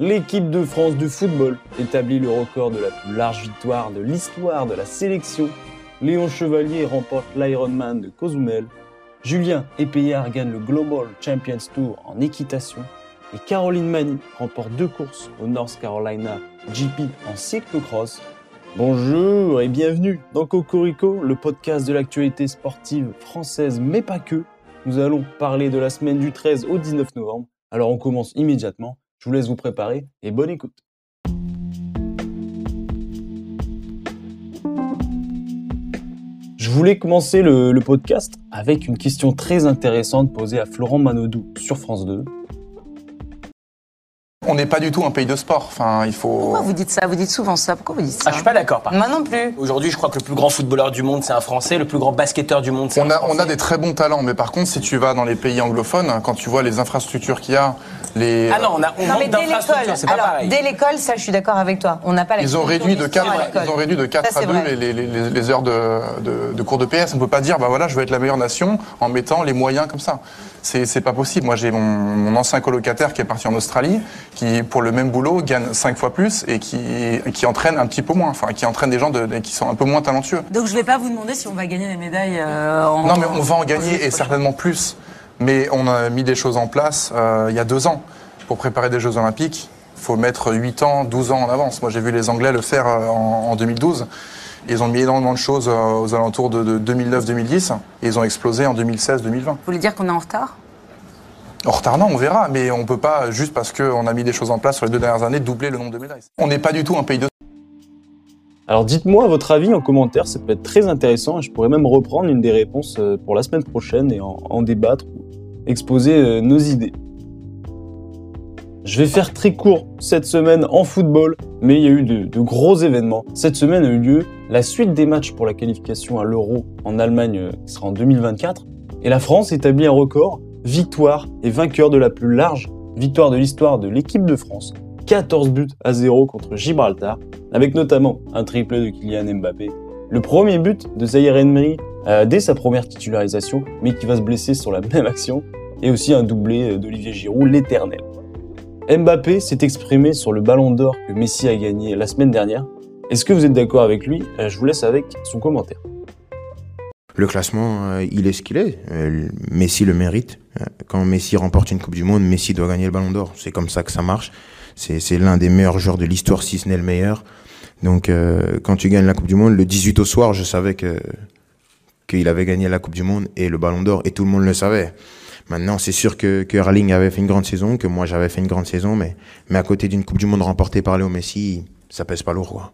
L'équipe de France de football établit le record de la plus large victoire de l'histoire de la sélection. Léon Chevalier remporte l'Ironman de Cozumel. Julien Epeyard gagne le Global Champions Tour en équitation. Et Caroline Mani remporte deux courses au North Carolina GP en cyclocross. Bonjour et bienvenue dans Cocorico, le podcast de l'actualité sportive française, mais pas que. Nous allons parler de la semaine du 13 au 19 novembre. Alors on commence immédiatement je vous laisse vous préparer et bonne écoute. Je voulais commencer le, podcast avec une question très intéressante posée à Florent Manodou sur France 2. On n'est pas du tout un pays de sport. Enfin, il faut. Pourquoi vous dites ça? Vous dites souvent ça. Pourquoi vous dites ça? ah, Je suis pas d'accord. Moi non plus. Aujourd'hui, je crois que le plus grand footballeur du monde, c'est un Français. Le plus grand basketteur du monde, c'est un a, Français. On a des très bons talents, mais par contre, si tu vas dans les pays anglophones, quand tu vois les infrastructures qu'il y a, les. Ah non, on, a, on manque d'infrastructures. C'est pas pareil. Dès l'école, ça, je suis d'accord avec toi. On n'a pas la. Ils ont réduit de 4, ils ont réduit de 4 à 2 les, les, les, heures de, de, de, cours de PS. On peut pas dire, bah voilà, je veux être la meilleure nation en mettant les moyens comme ça. C'est pas possible. Moi, j'ai mon, mon, ancien colocataire qui est parti en Australie, qui, pour le même boulot, gagne 5 fois plus et qui, qui entraîne un petit peu moins. Enfin, qui entraîne des gens de, qui sont un peu moins talentueux. Donc, je vais pas vous demander si on va gagner des médailles euh, en. Non, mais on va en gagner et certainement plus. Mais on a mis des choses en place euh, il y a deux ans. Pour préparer des Jeux Olympiques, il faut mettre 8 ans, 12 ans en avance. Moi, j'ai vu les Anglais le faire euh, en, en 2012. Ils ont mis énormément de choses aux alentours de, 2009-2010 et ils ont explosé en 2016-2020. Vous voulez dire qu'on est en retard? En retard, non, on verra, mais on ne peut pas, juste parce qu'on a mis des choses en place sur les deux dernières années, doubler le nombre de médailles. On n'est pas du tout un pays de... Alors dites-moi votre avis en commentaire, ça peut être très intéressant et je pourrais même reprendre une des réponses euh, pour la semaine prochaine et en, débattre ou exposer euh, nos idées. Je vais faire très court cette semaine en football, mais il y a eu de, gros événements. Cette semaine a eu lieu la suite des matchs pour la qualification à l'Euro en Allemagne, euh, qui sera en 2024. Et la France établit un record, victoire et vainqueur de la plus large victoire de l'histoire de l'équipe de France. 14 buts à 0 contre Gibraltar, avec notamment un triplé de Kylian Mbappé. Le premier but de Zaire Emery euh, dès sa première titularisation, mais qui va se blesser sur la même action, et aussi un doublé euh, d'Olivier Giroud, l'éternel. Mbappé s'est exprimé sur le ballon d'or que Messi a gagné la semaine dernière. Est-ce que vous êtes d'accord avec lui? Euh, Je vous laisse avec son commentaire. Le classement, euh, il est ce qu'il est. Euh, Messi le mérite. Quand Messi remporte une Coupe du Monde, Messi doit gagner le ballon d'or. C'est comme ça que ça marche. C'est l'un des meilleurs joueurs de l'histoire, si ce n'est le meilleur. Donc quand tu gagnes la Coupe du Monde, le 18 au soir, je savais que qu'il avait gagné la Coupe du Monde et le ballon d'or, et tout le monde le savait. Maintenant, c'est sûr que, que avait fait une grande saison, que moi j'avais fait une grande saison, mais, mais à côté d'une Coupe du Monde remportée par Léo Messi, ça pèse pas lourd. Quoi.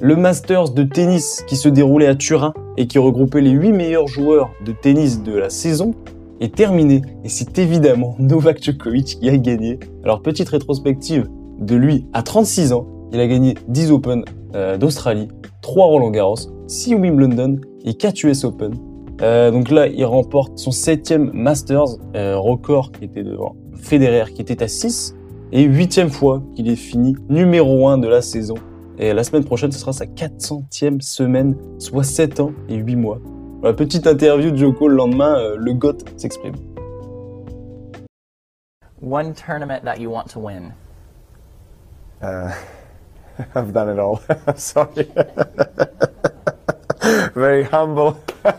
Le Masters de tennis qui se déroulait à Turin et qui regroupait les 8 meilleurs joueurs de tennis de la saison est terminé et c'est évidemment Novak Djokovic qui a gagné. Alors petite rétrospective de lui à 36 ans, il a gagné 10 Open euh, d'Australie, 3 Roland Garros, 6 Wimbledon et 4 US Open. Euh, donc là, il remporte son septième Masters, euh, record qui était devant Federer, qui était à 6, et huitième fois qu'il est fini numéro 1 de la saison. Et la semaine prochaine, ce sera sa 400e semaine, soit 7 ans et 8 mois. La petite interview de Joko le lendemain, euh, le GOAT s'exprime. One tournament that you want to win. Uh, I've done it all. Sorry. very humble.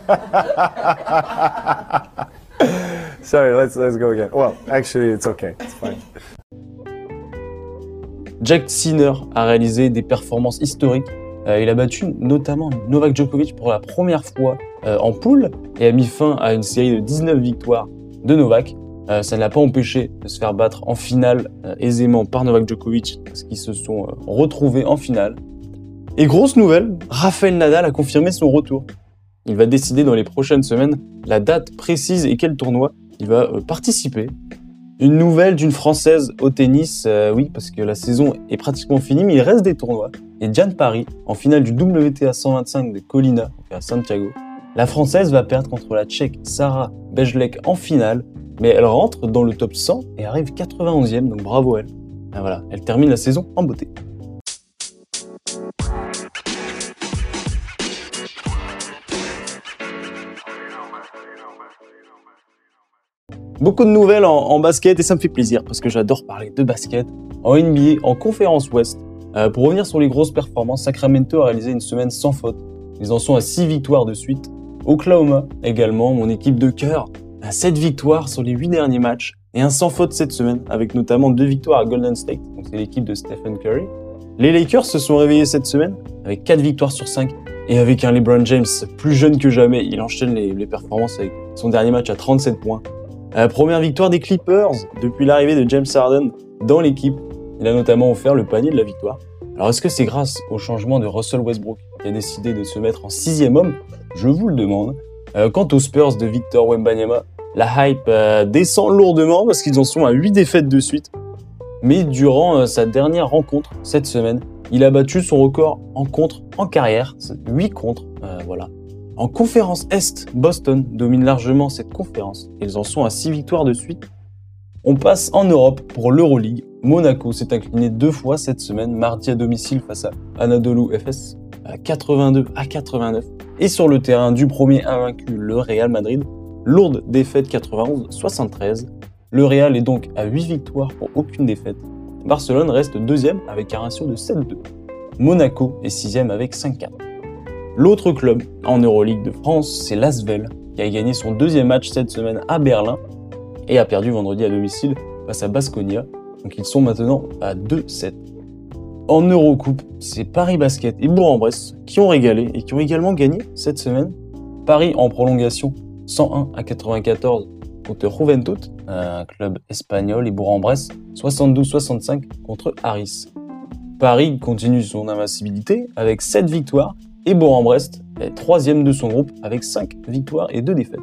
Sorry, let's go again. Well, actually, it's okay. It's fine. Jack Sinner a réalisé des performances historiques. Euh, il a battu notamment Novak Djokovic pour la première fois euh, en poule et a mis fin à une série de 19 victoires de Novak. Euh, ça ne l'a pas empêché de se faire battre en finale aisément par Novak Djokovic parce qu'ils se sont retrouvés en finale. Et grosse nouvelle, Rafael Nadal a confirmé son retour. Il va décider dans les prochaines semaines la date précise et quel tournoi il va euh, participer. Une nouvelle d'une Française au tennis, euh, oui, parce que la saison est pratiquement finie, mais il reste des tournois. Et Diane Paris, en finale du WTA 125 de Colina, à Santiago, la Française va perdre contre la Tchèque Sarah Bejlek en finale, mais elle rentre dans le top 100 et arrive 91e, donc bravo elle. Ah, voilà, elle termine la saison en beauté. Beaucoup de nouvelles en, basket et ça me fait plaisir parce que j'adore parler de basket en NBA, en conférence Ouest. Euh, pour revenir sur les grosses performances, Sacramento a réalisé une semaine sans faute. Ils en sont à 6 victoires de suite. Oklahoma également, mon équipe de cœur, à 7 victoires sur les 8 derniers matchs et un sans faute cette semaine, avec notamment deux victoires à Golden State, donc c'est l'équipe de Stephen Curry. Les Lakers se sont réveillés cette semaine avec 4 victoires sur 5 et avec un LeBron James plus jeune que jamais, il enchaîne les performances avec son dernier match à 37 points. La première victoire des Clippers depuis l'arrivée de James Harden dans l'équipe. Il a notamment offert le panier de la victoire. Alors est-ce que c'est grâce au changement de Russell Westbrook qui a décidé de se mettre en sixième homme? Je vous le demande. Euh, quant aux Spurs de Victor Wembanyama, la hype euh, descend lourdement parce qu'ils en sont à 8 défaites de suite. Mais durant euh, sa dernière rencontre cette semaine, il a battu son record en contre en carrière, 8 contre, euh, voilà. En conférence Est, Boston domine largement cette conférence. Ils en sont à 6 victoires de suite. On passe en Europe pour l'Euroleague. Monaco s'est incliné deux fois cette semaine, mardi à domicile face à Anadolu FS, à 82 à 89. Et sur le terrain du premier invaincu, le Real Madrid, lourde défaite 91-73. Le Real est donc à 8 victoires pour aucune défaite. Barcelone reste deuxième avec un ratio de 7-2. Monaco est sixième avec 5-4. L'autre club en Euroleague de France, c'est l'Asvel, qui a gagné son deuxième match cette semaine à Berlin et a perdu vendredi à domicile face à Basconia. Donc ils sont maintenant à 2-7. En Eurocoupe, c'est Paris Basket et Bourg-en-Bresse qui ont régalé et qui ont également gagné cette semaine. Paris en prolongation 101 à 94 contre Juventud, un club espagnol, et Bourg-en-Bresse 72-65 contre Harris. Paris continue son invincibilité avec 7 victoires et Bourg-en-Brest est troisième de son groupe avec 5 victoires et 2 défaites.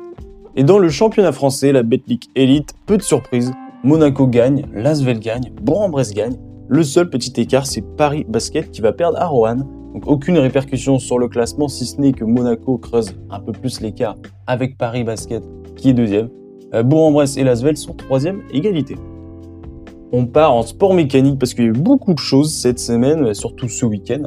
Et dans le championnat français, la Betclic Elite, peu de surprises, Monaco gagne, Lasvel gagne, Bourg-en-Bresse gagne. Le seul petit écart, c'est Paris Basket qui va perdre à Roanne. Donc aucune répercussion sur le classement, si ce n'est que Monaco creuse un peu plus l'écart avec Paris Basket qui est deuxième. Euh, Bourg-en-Bresse et Lasvel sont troisième, égalité. On part en sport mécanique parce qu'il y a eu beaucoup de choses cette semaine, surtout ce week-end.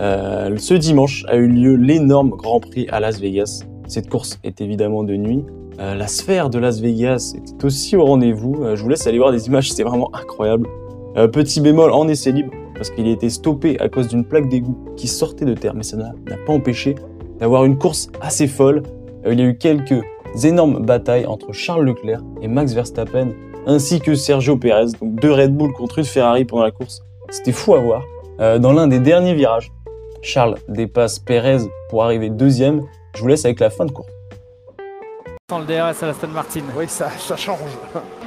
Euh, ce dimanche a eu lieu l'énorme Grand Prix à Las Vegas. Cette course est évidemment de nuit. Euh, la sphère de Las Vegas était aussi au rendez-vous. Euh, je vous laisse aller voir des images, c'est vraiment incroyable. Euh, petit bémol en essai libre, parce qu'il a été stoppé à cause d'une plaque d'égout qui sortait de terre, mais ça n'a pas empêché d'avoir une course assez folle. Euh, il y a eu quelques énormes batailles entre Charles Leclerc et Max Verstappen, ainsi que Sergio Perez, donc deux Red Bull contre une Ferrari pendant la course. C'était fou à voir. Euh, dans l'un des derniers virages, Charles dépasse Perez pour arriver deuxième. Je vous laisse avec la fin de course. Sans le DRS à la Aston Martin. Oui, ça, ça change.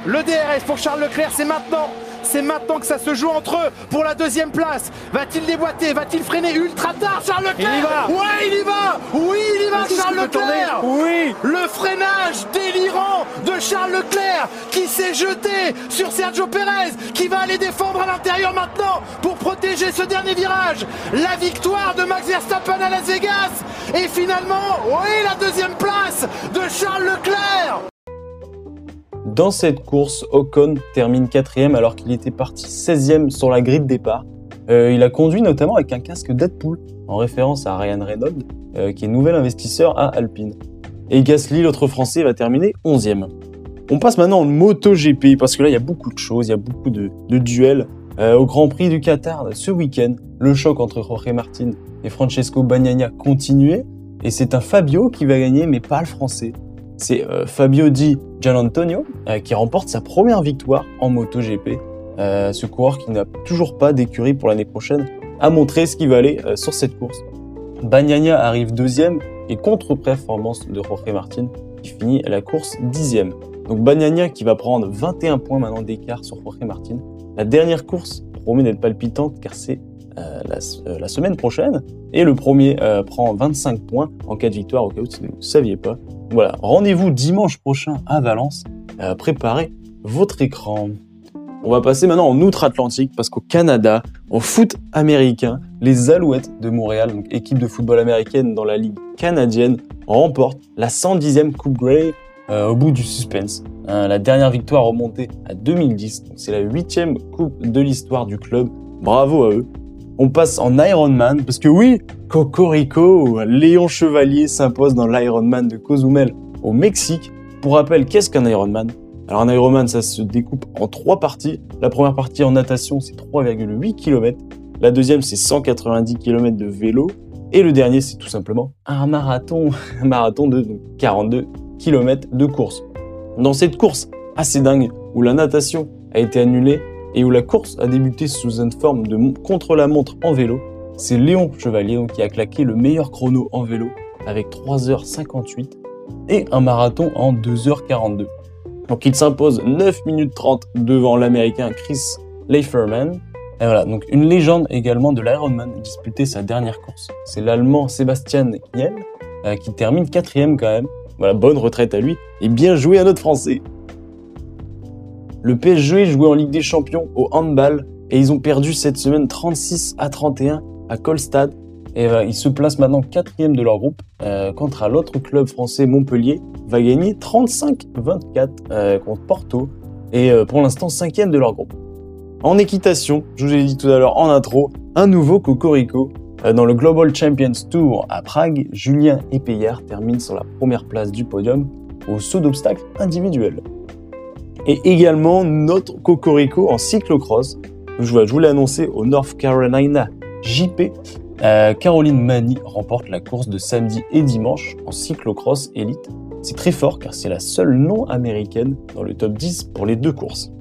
Le DRS pour Charles Leclerc, c'est maintenant. C'est maintenant que ça se joue entre eux pour la deuxième place. Va-t-il déboîter? Va-t-il freiner ultra tard Charles Leclerc Il y va. Ouais, il y va Oui, il y va Charles Leclerc Oui Le freinage délirant de Charles Leclerc qui s'est jeté sur Sergio Perez qui va aller défendre à l'intérieur maintenant pour protéger ce dernier virage. La victoire de Max Verstappen à Las Vegas et finalement, oui, la deuxième place de Charles Leclerc. Dans cette course, Ocon termine quatrième alors qu'il était parti 16e sur la grille de départ. Euh, il a conduit notamment avec un casque Deadpool, en référence à Ryan Reynolds, euh, qui est nouvel investisseur à Alpine. Et Gasly, l'autre français, va terminer 11e. On passe maintenant en MotoGP, parce que là, il y a beaucoup de choses, il y a beaucoup de, duels. Euh, au Grand Prix du Qatar, ce week-end, le choc entre Jorge Martin et Francesco Bagnaia continuait, et c'est un Fabio qui va gagner, mais pas le français. C'est euh, Fabio Di Gianantonio euh, qui remporte sa première victoire en MotoGP. Euh, ce coureur qui n'a toujours pas d'écurie pour l'année prochaine a montré ce qu'il valait sur cette course. Bagnaia arrive deuxième et contre-performance de Jorge Martin qui finit la course dixième. Donc Bagnaia qui va prendre 21 points maintenant d'écart sur Jorge Martin. La dernière course promet d'être palpitante car c'est la, semaine prochaine et le premier euh, prend 25 points en cas de victoire au cas où vous ne saviez pas. Voilà, rendez-vous dimanche prochain à Valence. Préparez votre écran. On va passer maintenant en outre-Atlantique parce qu'au Canada, au foot américain, les Alouettes de Montréal, équipe de football américaine dans la ligue canadienne, remportent la 110e Coupe Grey euh, au bout du suspense. Euh, la dernière victoire remontée à 2010, donc c'est la huitième coupe de l'histoire du club. Bravo à eux. On passe en Ironman parce que oui, Cocorico, Léon Chevalier s'impose dans l'Ironman de Cozumel au Mexique. Pour rappel, qu'est-ce qu'un Ironman Alors un Ironman, ça se découpe en trois parties. La première partie en natation, c'est 3,8 km. La deuxième, c'est 190 km de vélo. Et le dernier, c'est tout simplement un marathon, un marathon de 42 km de course. Dans cette course assez dingue, où la natation a été annulée et où la course a débuté sous une forme de contre-la-montre en vélo, c'est Léon Chevalier qui a claqué le meilleur chrono en vélo avec 3h58 et un marathon en 2h42. Donc il s'impose 9 minutes 30 devant l'américain Chris Leiferman. Et voilà, donc une légende également de l'Ironman disputé sa dernière course. C'est l'allemand Sébastien Kiel euh, qui termine quatrième quand même. Voilà, bonne retraite à lui et bien joué à notre français. Le PSG jouait en Ligue des Champions au handball et ils ont perdu cette semaine 36 à 31 à Colstad. Et euh, ils se placent maintenant quatrième de leur groupe, euh, contre l'autre club français Montpellier va gagner 35-24 euh, contre Porto et pour l'instant cinquième de leur groupe. En équitation, je vous ai dit tout à l'heure en intro, un nouveau Cocorico. Dans le Global Champions Tour à Prague, Julien Epeyard termine sur la première place du podium au saut d'obstacles individuel. Et également notre Cocorico en cyclocross. Je vous l'ai annoncé au North Carolina JP. Euh, Caroline Mani remporte la course de samedi et dimanche en cyclocross élite. C'est très fort car c'est la seule non américaine dans le top 10 pour les deux courses.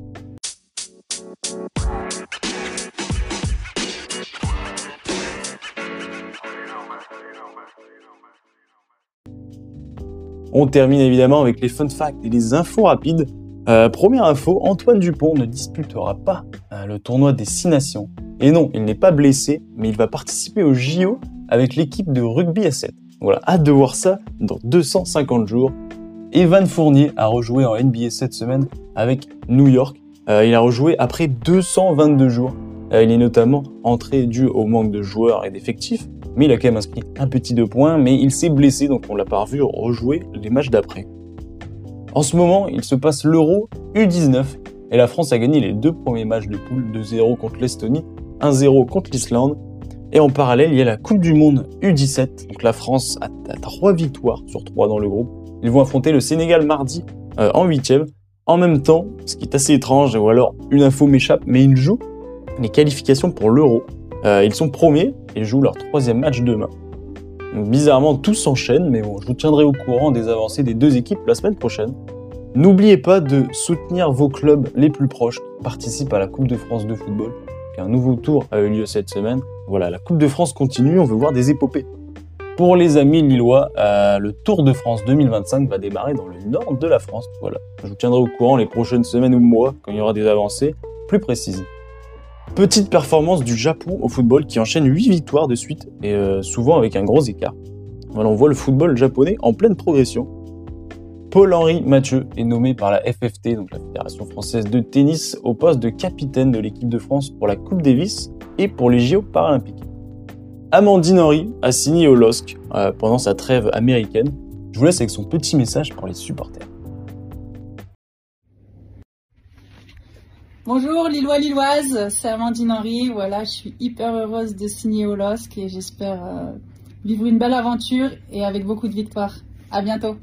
On termine évidemment avec les fun facts et les infos rapides. Euh, première info, Antoine Dupont ne disputera pas euh, le tournoi des Six Nations. Et non, il n'est pas blessé, mais il va participer au JO avec l'équipe de rugby à 7. Voilà, hâte de voir ça dans 250 jours. Evan Fournier a rejoué en NBA cette semaine avec New York. Euh, il a rejoué après 222 jours. Il est notamment entré dû au manque de joueurs et d'effectifs, mais il a quand même inscrit un petit deux points, mais il s'est blessé, donc on l'a pas revu rejouer les matchs d'après. En ce moment, il se passe l'Euro U19 et la France a gagné les deux premiers matchs de poule 2-0 contre l'Estonie, 1-0 contre l'Islande. Et en parallèle, il y a la Coupe du Monde U17. Donc la France a, trois victoires sur trois dans le groupe. Ils vont affronter le Sénégal mardi euh, en huitième. En même temps, ce qui est assez étrange, ou alors une info m'échappe, mais ils jouent les qualifications pour l'Euro. Euh, ils sont premiers et jouent leur troisième match demain. Donc bizarrement, tout s'enchaîne, mais bon, je vous tiendrai au courant des avancées des deux équipes la semaine prochaine. N'oubliez pas de soutenir vos clubs les plus proches qui participent à la Coupe de France de football. Un nouveau tour a eu lieu cette semaine. Voilà, la Coupe de France continue, on veut voir des épopées. Pour les amis lillois, euh, le Tour de France 2025 va démarrer dans le nord de la France. Voilà, je vous tiendrai au courant les prochaines semaines ou mois quand il y aura des avancées plus précises. Petite performance du Japon au football qui enchaîne 8 victoires de suite et euh, souvent avec un gros écart. On voit le football japonais en pleine progression. Paul-Henri Mathieu est nommé par la FFT, donc la Fédération française de tennis, au poste de capitaine de l'équipe de France pour la Coupe Davis et pour les JO paralympiques. Amandine Henry a signé au LOSC euh, pendant sa trêve américaine. Je vous laisse avec son petit message pour les supporters. Bonjour Lillois Lilloise, c'est Amandine Henry. Voilà, je suis hyper heureuse de signer au LOSC et j'espère euh, vivre une belle aventure et avec beaucoup de victoires. À bientôt.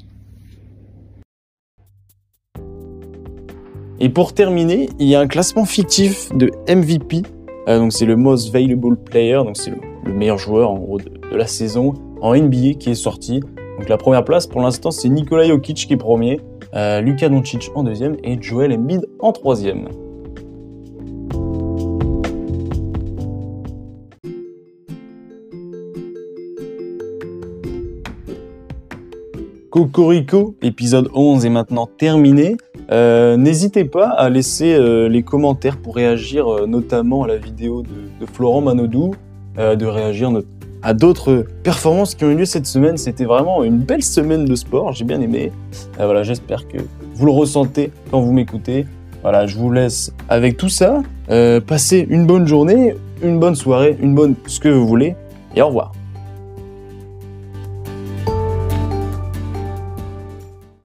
Et pour terminer, il y a un classement fictif de MVP. Euh, donc c'est le Most Valuable Player, donc c'est le, le, meilleur joueur en gros de, de, la saison en NBA qui est sorti. Donc la première place pour l'instant c'est Nikola Jokic qui est premier, euh, Luka Doncic en deuxième et Joel Embiid en troisième. Cocorico, épisode 11 est maintenant terminé. Euh, N'hésitez pas à laisser euh, les commentaires pour réagir euh, notamment à la vidéo de, Florent Manodou, de réagir à d'autres performances qui ont eu lieu cette semaine. C'était vraiment une belle semaine de sport, j'ai bien aimé. Voilà, j'espère que vous le ressentez quand vous m'écoutez. Voilà, je vous laisse avec tout ça. Passez une bonne journée, une bonne soirée, une bonne ce que vous voulez, et au revoir.